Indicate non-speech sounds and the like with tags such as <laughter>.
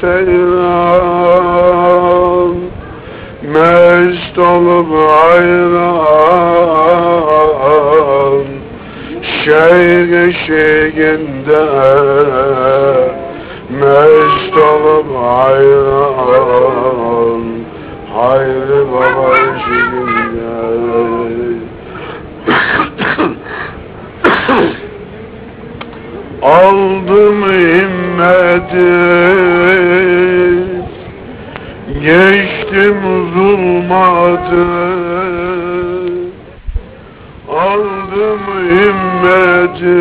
seyran Mest olup hayran. Şeyh eşiğinde Mest olup hayran. Hayri baba eşiğinde <coughs> Aldım himmeti Geçtim zulmatı Aldım himmeti